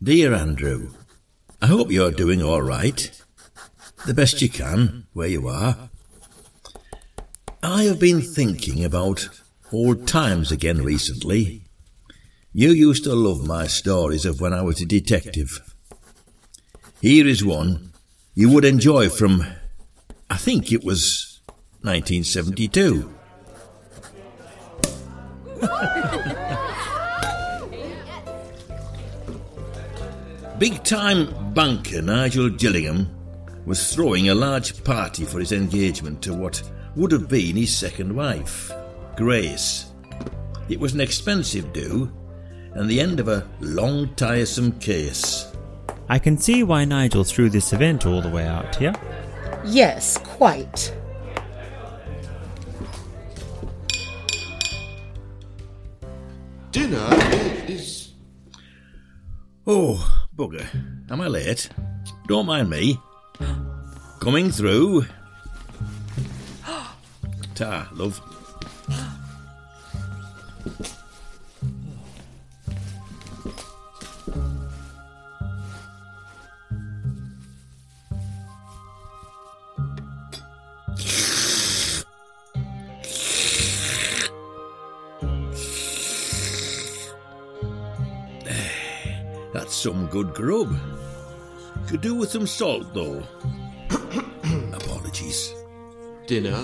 Dear Andrew, I hope you're doing all right. The best you can, where you are. I have been thinking about old times again recently. You used to love my stories of when I was a detective. Here is one you would enjoy from, I think it was 1972. Big time banker Nigel Gillingham was throwing a large party for his engagement to what would have been his second wife, Grace. It was an expensive do, and the end of a long, tiresome case. I can see why Nigel threw this event all the way out here. Yes, quite. Dinner is. Oh, bugger. Am I late? Don't mind me. Coming through. Ta, love. Some good grub. Could do with some salt, though. Apologies. Dinner.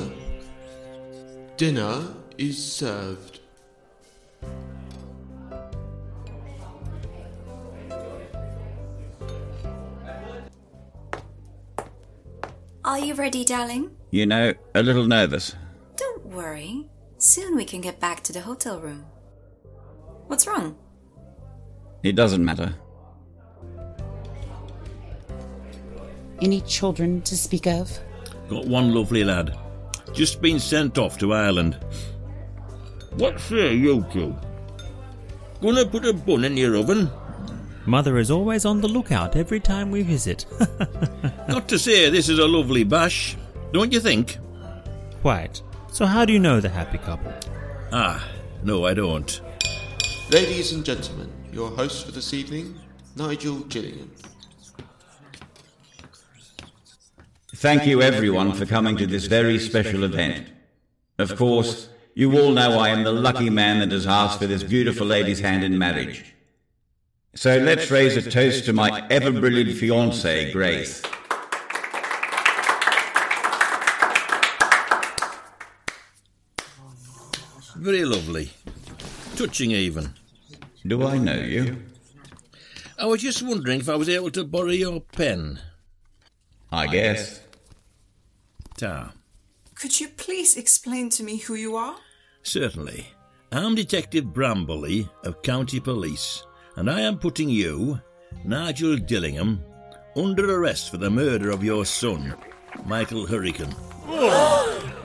Dinner is served. Are you ready, darling? You know, a little nervous. Don't worry. Soon we can get back to the hotel room. What's wrong? It doesn't matter. Any children to speak of? Got one lovely lad. Just been sent off to Ireland. What say you two? Gonna put a bun in your oven? Mother is always on the lookout every time we visit. Not to say this is a lovely bash, don't you think? Quite. So, how do you know the happy couple? Ah, no, I don't. Ladies and gentlemen, your host for this evening, Nigel Gillingham. Thank you, everyone, for coming to this very special event. Of course, you all know I am the lucky man that has asked for this beautiful lady's hand in marriage. So let's raise a toast to my ever brilliant fiancée, Grace. Very lovely. Touching, even. Do I know you? I was just wondering if I was able to borrow your pen. I guess. Ta. Could you please explain to me who you are? Certainly. I'm Detective Brambley of County Police, and I am putting you, Nigel Gillingham, under arrest for the murder of your son, Michael Hurricane.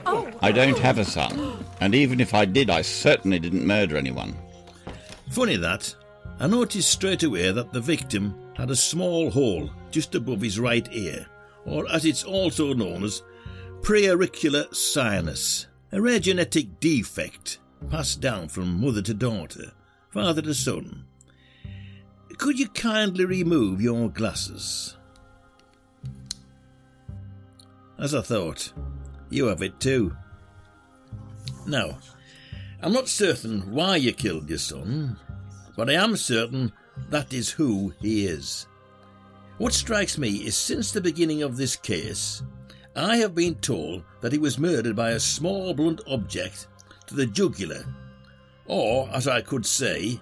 Oh. I don't have a son, and even if I did, I certainly didn't murder anyone. Funny that. I noticed straight away that the victim had a small hole just above his right ear, or as it's also known as preauricular sinus, a rare genetic defect passed down from mother to daughter, father to son. Could you kindly remove your glasses? As I thought, you have it too. Now, I'm not certain why you killed your son, but I am certain that is who he is. What strikes me is since the beginning of this case, I have been told that he was murdered by a small blunt object to the jugular, or, as I could say,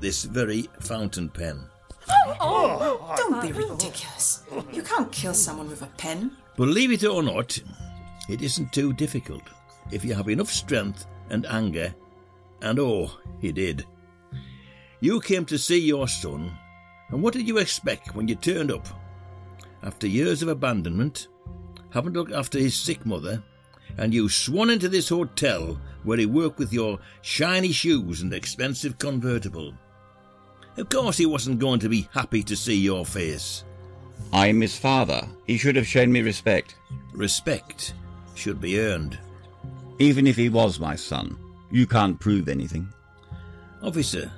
this very fountain pen. Oh, oh, don't be ridiculous. You can't kill someone with a pen. Believe it or not, it isn't too difficult if you have enough strength and anger, and oh, he did. You came to see your son, and what did you expect when you turned up? After years of abandonment, having to look after his sick mother, and you swan into this hotel where he worked with your shiny shoes and expensive convertible. Of course, he wasn't going to be happy to see your face. I'm his father. He should have shown me respect. Respect should be earned. Even if he was my son, you can't prove anything. Officer,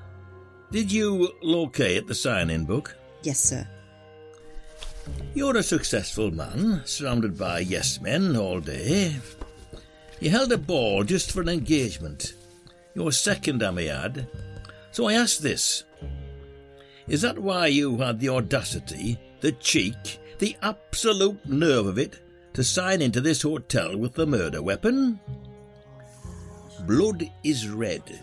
Did you locate the sign-in book? Yes, sir. You're a successful man, surrounded by yes men all day. You held a ball just for an engagement. Your second, I may add. So I ask this Is that why you had the audacity, the cheek, the absolute nerve of it, to sign into this hotel with the murder weapon? Blood is red,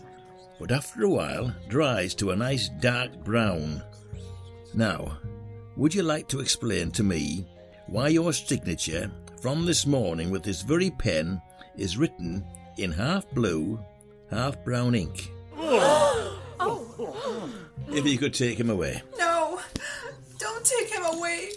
but after a while dries to a nice dark brown. Now, would you like to explain to me why your signature from this morning with this very pen is written in half blue, half brown ink? Oh. If you could take him away. No, don't take him away.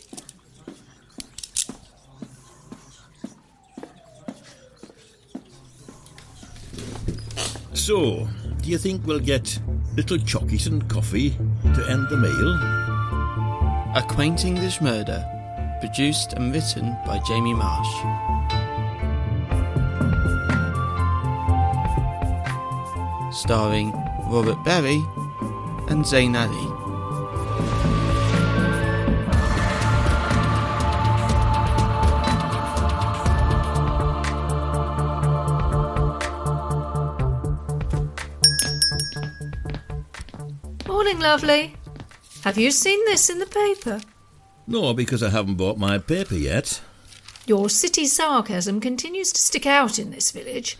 So, do you think we'll get little chockies and coffee to end the meal? A Quaint English Murder, produced and written by Jamie Marsh. Starring Robert Berry and Zain Ali. Morning, lovely. Have you seen this in the paper? No, because I haven't bought my paper yet. Your city sarcasm continues to stick out in this village.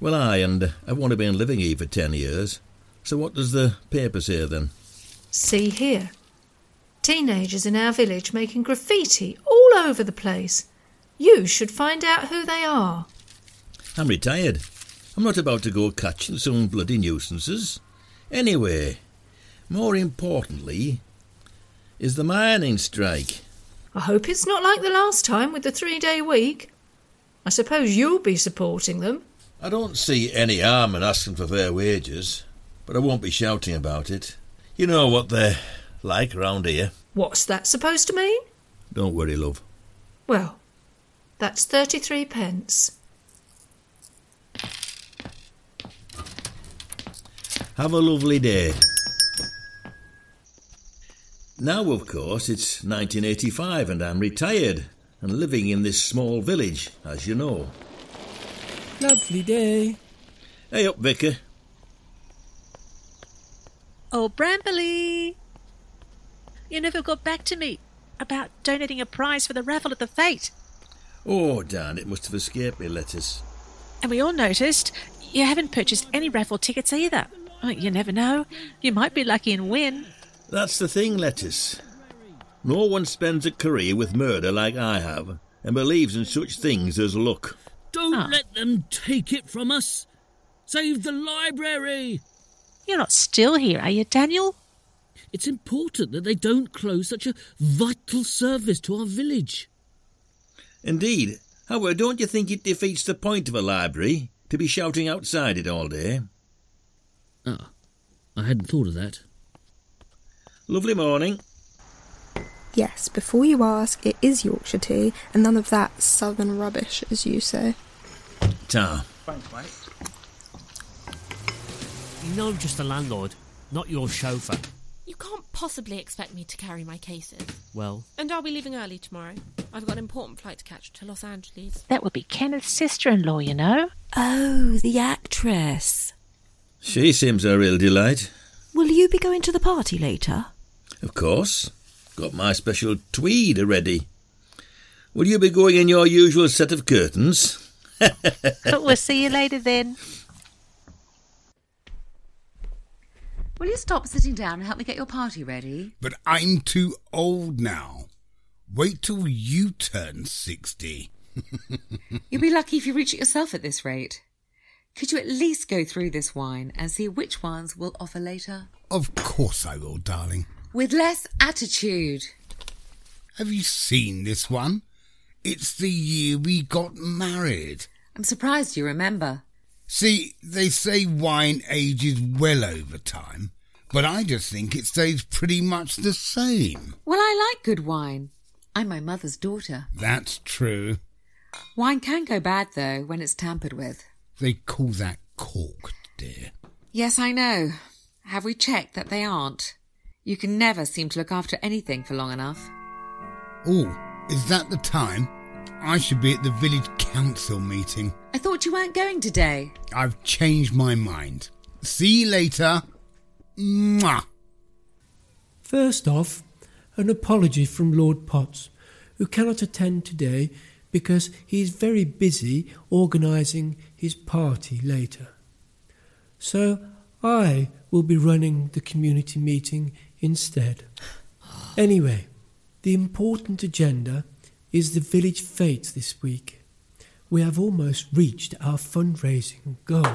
Well, I and I've only been living here for ten years. So what does the paper say then? See here. Teenagers in our village making graffiti all over the place. You should find out who they are. I'm retired. I'm not about to go catching some bloody nuisances. Anyway, more importantly, is the mining strike. I hope it's not like the last time with the three day week. I suppose you'll be supporting them. I don't see any harm in asking for fair wages, but I won't be shouting about it. You know what they're like round here. What's that supposed to mean? Don't worry, love. Well, that's 33 pence. Have a lovely day. Now, of course, it's 1985 and I'm retired and living in this small village, as you know. Lovely day. Hey up, Vicar. Oh, Brambley! You never got back to me about donating a prize for the raffle at the fete. Oh, Dan, it must have escaped me, Lettuce. And we all noticed you haven't purchased any raffle tickets either. Oh, you never know. You might be lucky and win. That's the thing, Lettuce. No one spends a career with murder like I have and believes in such things as luck. Don't Ah. let them take it from us. Save the library. You're not still here, are you, Daniel? It's important that they don't close such a vital service to our village. Indeed. However, don't you think it defeats the point of a library to be shouting outside it all day? Ah, I hadn't thought of that. Lovely morning. Yes, before you ask, it is Yorkshire tea, and none of that southern rubbish, as you say. Ta. Thanks, mate. You know I'm just a landlord, not your chauffeur. You can't possibly expect me to carry my cases. Well, And I'll be leaving early tomorrow. I've got an important flight to catch to Los Angeles. That would be Kenneth's sister in law, you know. Oh, the actress. She seems a real delight. Will you be going to the party later? Of course. Got my special tweed ready. Will you be going in your usual set of curtains? we'll see you later then. Will you stop sitting down and help me get your party ready? But I'm too old now. Wait till you turn 60. You'll be lucky if you reach it yourself at this rate. Could you at least go through this wine and see which ones we'll offer later? Of course I will, darling. With less attitude. Have you seen this one? It's the year we got married. I'm surprised you remember. See, they say wine ages well over time, but I just think it stays pretty much the same. Well, I like good wine. I'm my mother's daughter. That's true. Wine can go bad, though, when it's tampered with. They call that corked, dear. Yes, I know. Have we checked that they aren't? You can never seem to look after anything for long enough. Oh, is that the time? I should be at the village council meeting. I thought you weren't going today. I've changed my mind. See you later. Mwah. First off, an apology from Lord Potts, who cannot attend today because he is very busy organising his party later. So I will be running the community meeting instead. Anyway, the important agenda is the village fete this week. We have almost reached our fundraising goal.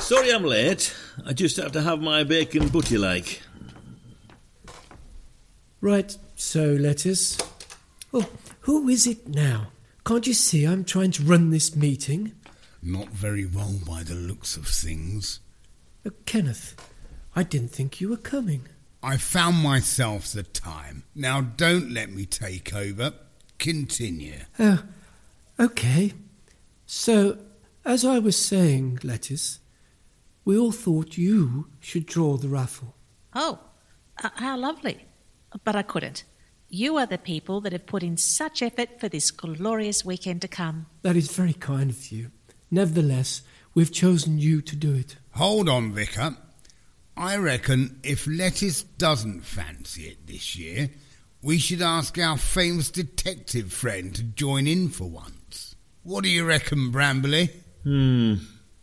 Sorry I'm late. I just have to have my bacon butty like. Right, so lettuce. Oh, who is it now? Can't you see I'm trying to run this meeting? Not very well by the looks of things. Uh, Kenneth, I didn't think you were coming. I found myself the time. Now don't let me take over. Continue. Oh, okay. So, as I was saying, Lettuce, we all thought you should draw the raffle. Oh, uh, how lovely. But I couldn't. You are the people that have put in such effort for this glorious weekend to come. That is very kind of you. Nevertheless, we've chosen you to do it. Hold on, Vicar. I reckon if Lettuce doesn't fancy it this year, we should ask our famous detective friend to join in for once. What do you reckon, Brambley? Hmm.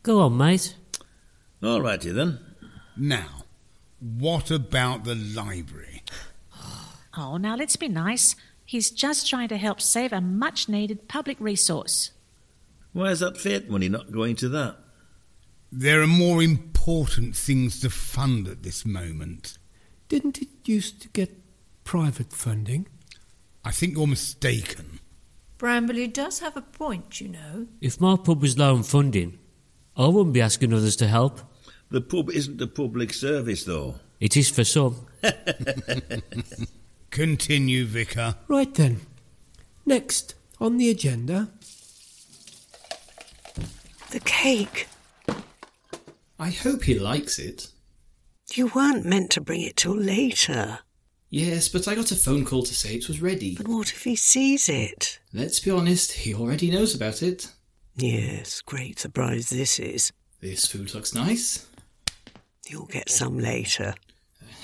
Go on, mate. All righty then. Now, what about the library? Oh, now let's be nice. He's just trying to help save a much needed public resource. Why is that fete money not going to that? There are more important things to fund at this moment. Didn't it used to get private funding? I think you're mistaken. Brambley does have a point, you know. If my pub was low on funding, I wouldn't be asking others to help. The pub isn't a public service, though. It is for some. Continue, Vicar. Right then. Next on the agenda. The cake. I hope he likes it. You weren't meant to bring it till later. Yes, but I got a phone call to say it was ready. But what if he sees it? Let's be honest, he already knows about it. Yes, great surprise this is. This food looks nice. You'll get some later.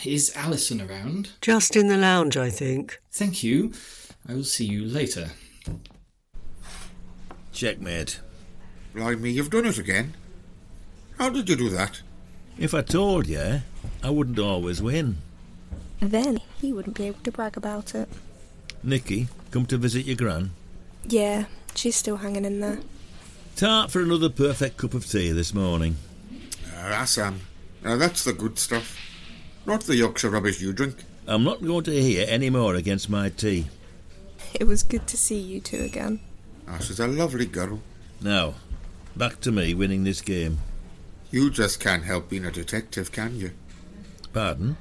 Is Alison around? Just in the lounge, I think. Thank you. I will see you later. Checkmate. Blimey, you've done it again. How did you do that? If I told you, I wouldn't always win. Then he wouldn't be able to brag about it. Nicky, come to visit your gran. Yeah, she's still hanging in there. Tart for another perfect cup of tea this morning. Ah, Sam. Now that's the good stuff. Not the Yorkshire rubbish you drink. I'm not going to hear any more against my tea. It was good to see you two again. Ah, she's a lovely girl. Now, back to me winning this game. You just can't help being a detective, can you? Pardon?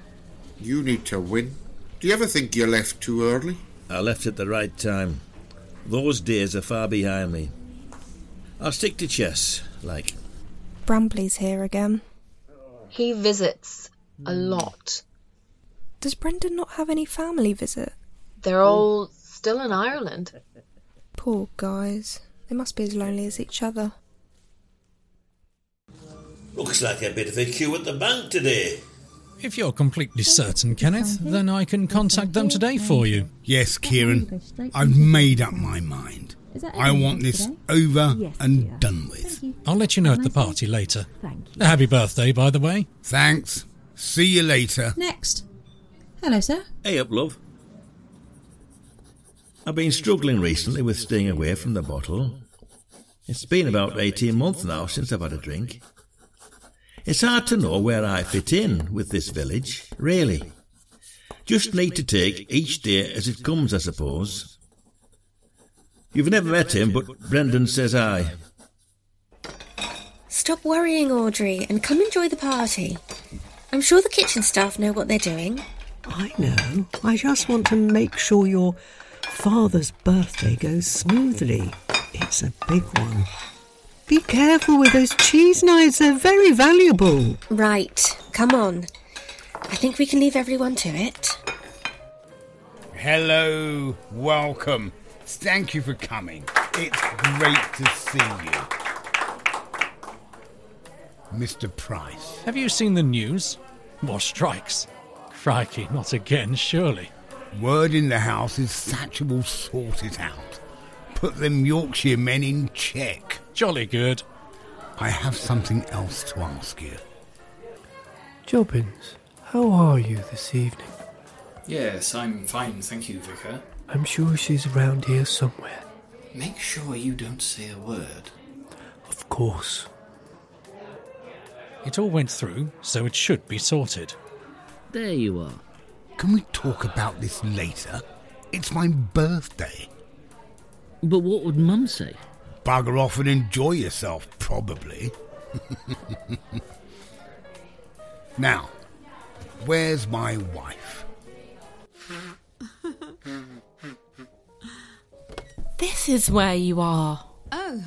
You need to win. Do you ever think you left too early? I left at the right time. Those days are far behind me. I'll stick to chess, like. Brambley's here again. He visits a lot. Does Brendan not have any family visit? They're all still in Ireland. Poor guys. They must be as lonely as each other. Looks like a bit of a queue at the bank today. If you're completely certain, Kenneth, then I can contact them today for you. Yes, Kieran. I've made up my mind. I want this over and done with. I'll let you know at the party later. Happy birthday, by the way. Thanks. See you later. Next. Hello, sir. Hey up, love. I've been struggling recently with staying away from the bottle. It's been about 18 months now since I've had a drink. It's hard to know where I fit in with this village, really. Just need to take each day as it comes, I suppose. You've never met him, but Brendan says I. Stop worrying, Audrey, and come enjoy the party. I'm sure the kitchen staff know what they're doing. I know. I just want to make sure your father's birthday goes smoothly. It's a big one. Be careful with those cheese knives, they're very valuable. Right, come on. I think we can leave everyone to it. Hello, welcome. Thank you for coming. It's great to see you. Mr. Price. Have you seen the news? More strikes. Crikey, not again, surely. Word in the house is Thatcher will sort it out. Put them Yorkshire men in check. Jolly good. I have something else to ask you. Jobbins, how are you this evening? Yes, I'm fine, thank you, Vicar. I'm sure she's around here somewhere. Make sure you don't say a word. Of course. It all went through, so it should be sorted. There you are. Can we talk about this later? It's my birthday. But what would Mum say? Bugger off and enjoy yourself, probably. now, where's my wife? This is where you are. Oh.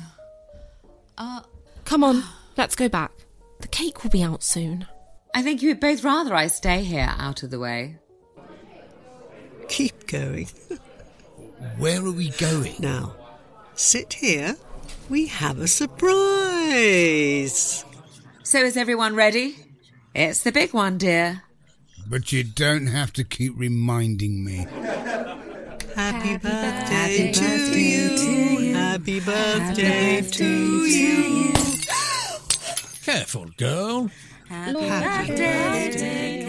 Uh. Come on, let's go back. The cake will be out soon. I think you would both rather I stay here out of the way. Keep going. Where are we going? Now, sit here. We have a surprise. So is everyone ready? It's the big one, dear. But you don't have to keep reminding me. Happy birthday to you. Happy birthday to you. Careful, girl. Happy birthday,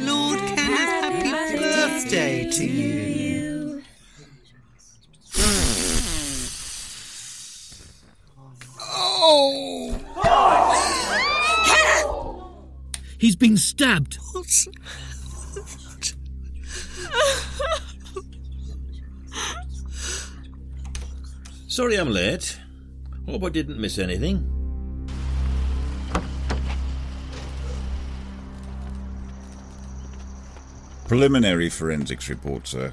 Lord Kenneth. Happy birthday to you. Oh! He's been stabbed. What's... Sorry I'm late. Hope I didn't miss anything. Preliminary forensics report, sir.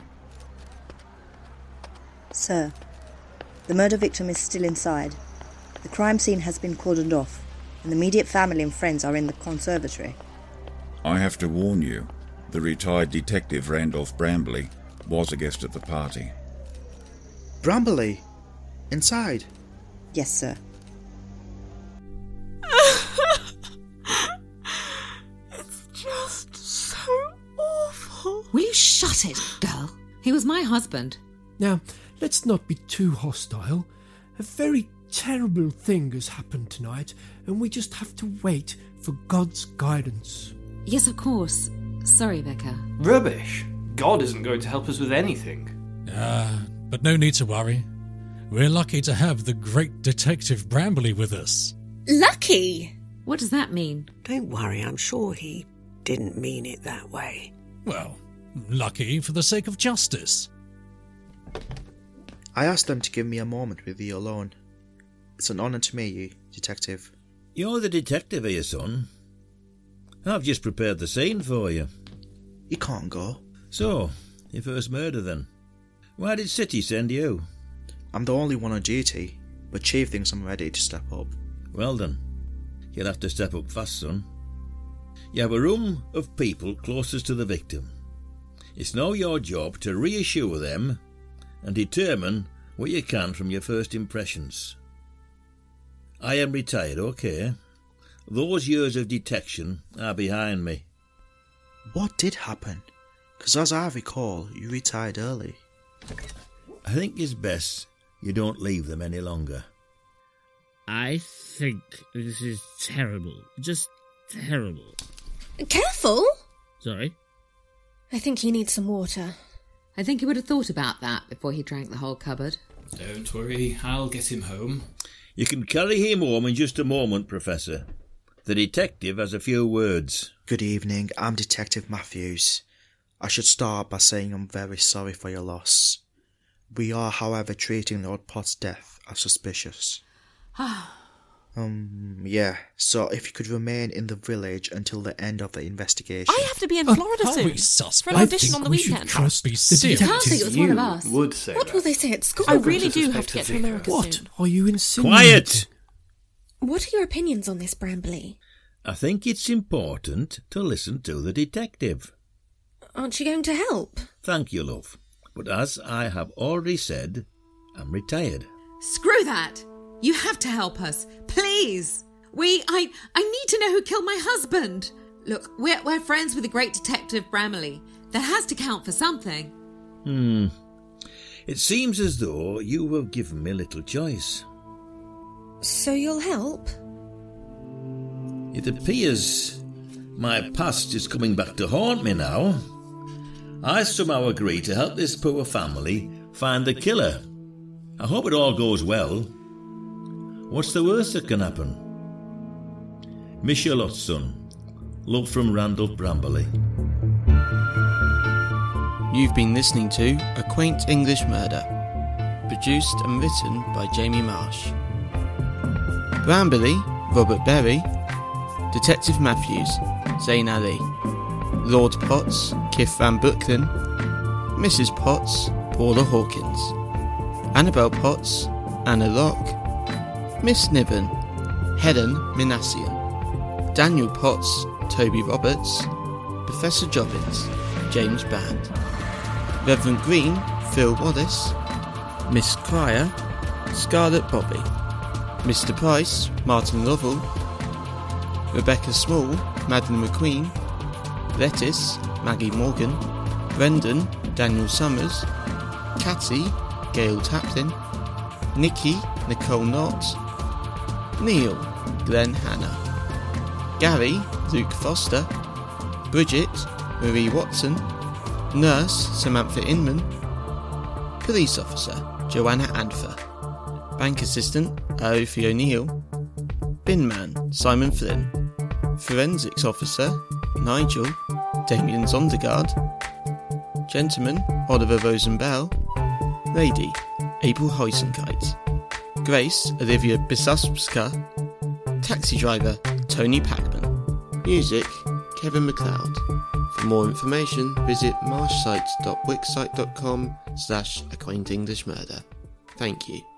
Sir, the murder victim is still inside. The crime scene has been cordoned off, and the immediate family and friends are in the conservatory. I have to warn you, the retired detective Randolph Brambley was a guest at the party. Brambley? Inside? Yes, sir. it's just so awful. Will you shut it, girl? He was my husband. Now, let's not be too hostile. A very terrible thing has happened tonight, and we just have to wait for God's guidance. Yes, of course. Sorry, Vicar. Rubbish. God isn't going to help us with anything. Ah, but no need to worry. We're lucky to have the great Detective Brambley with us. Lucky? What does that mean? Don't worry, I'm sure he didn't mean it that way. Well, lucky for the sake of justice. I asked them to give me a moment with you alone. It's an honour to meet you, Detective. You're the detective here, son. I've just prepared the scene for you. You can't go. So, your first murder then. Why did City send you? I'm the only one on duty, but Chief thinks I'm ready to step up. Well then, you'll have to step up fast, son. You have a room of people closest to the victim. It's now your job to reassure them and determine what you can from your first impressions. I am retired, okay? Those years of detection are behind me. What did happen? Because as I recall, you retired early. I think it's best you don't leave them any longer. I think this is terrible. Just terrible. Careful! Sorry? I think he needs some water. I think he would have thought about that before he drank the whole cupboard. Don't worry, I'll get him home. You can carry him home in just a moment, Professor. The detective has a few words. Good evening, I'm Detective Matthews. I should start by saying I'm very sorry for your loss. We are, however, treating Lord Potts' death as suspicious. Ah, um, yeah, so if you could remain in the village until the end of the investigation. I have to be in Florida are soon we sus- for an audition on the we should weekend. trust the detective. Can't think it was one of us. would say What that. will they say at school? I really do have to get to America What soon. are you insinuating? Quiet! What are your opinions on this, Brambley? I think it's important to listen to the detective. Aren't you going to help? Thank you, love. But as I have already said, I'm retired. Screw that! You have to help us. Please! We. I. I need to know who killed my husband! Look, we're, we're friends with the great detective Brambley. That has to count for something. Hmm. It seems as though you have given me little choice. So you'll help? It appears my past is coming back to haunt me now. I somehow agree to help this poor family find the killer. I hope it all goes well. What's the worst that can happen? Miss Charlotte's son. Love from Randolph Brambley. You've been listening to A Quaint English Murder, produced and written by Jamie Marsh. Brambley, Robert Berry, Detective Matthews, Zain Ali, Lord Potts, Kif Van Bucklen, Mrs. Potts, Paula Hawkins, Annabel Potts, Anna Locke, Miss Niven, Helen Minassian, Daniel Potts, Toby Roberts, Professor Jobbins, James Band, Reverend Green, Phil Wallace, Miss Cryer, Scarlett Bobby, Mr. Price, Martin Lovell, Rebecca Small, Madeline McQueen, Lettuce, Maggie Morgan, Brendan, Daniel Summers, Catty, Gail Taplin, Nikki, Nicole Knott, Neil, Glenn Hanna, Gary, Luke Foster, Bridget, Marie Watson, Nurse, Samantha Inman, Police Officer, Joanna Adfer, Bank Assistant, Alfie O'Neill, Bin Man, Simon Flynn, Forensics Officer, Nigel, Damien Zondergaard, Gentleman, Oliver Rosenbell, Lady, April Heisenkite, Grace, Olivia Bisaspska, Taxi Driver, Tony Packman, Music, Kevin MacLeod. For more information, visit marshsites.wixsite.com slash acquaintenglishmurder. Thank you.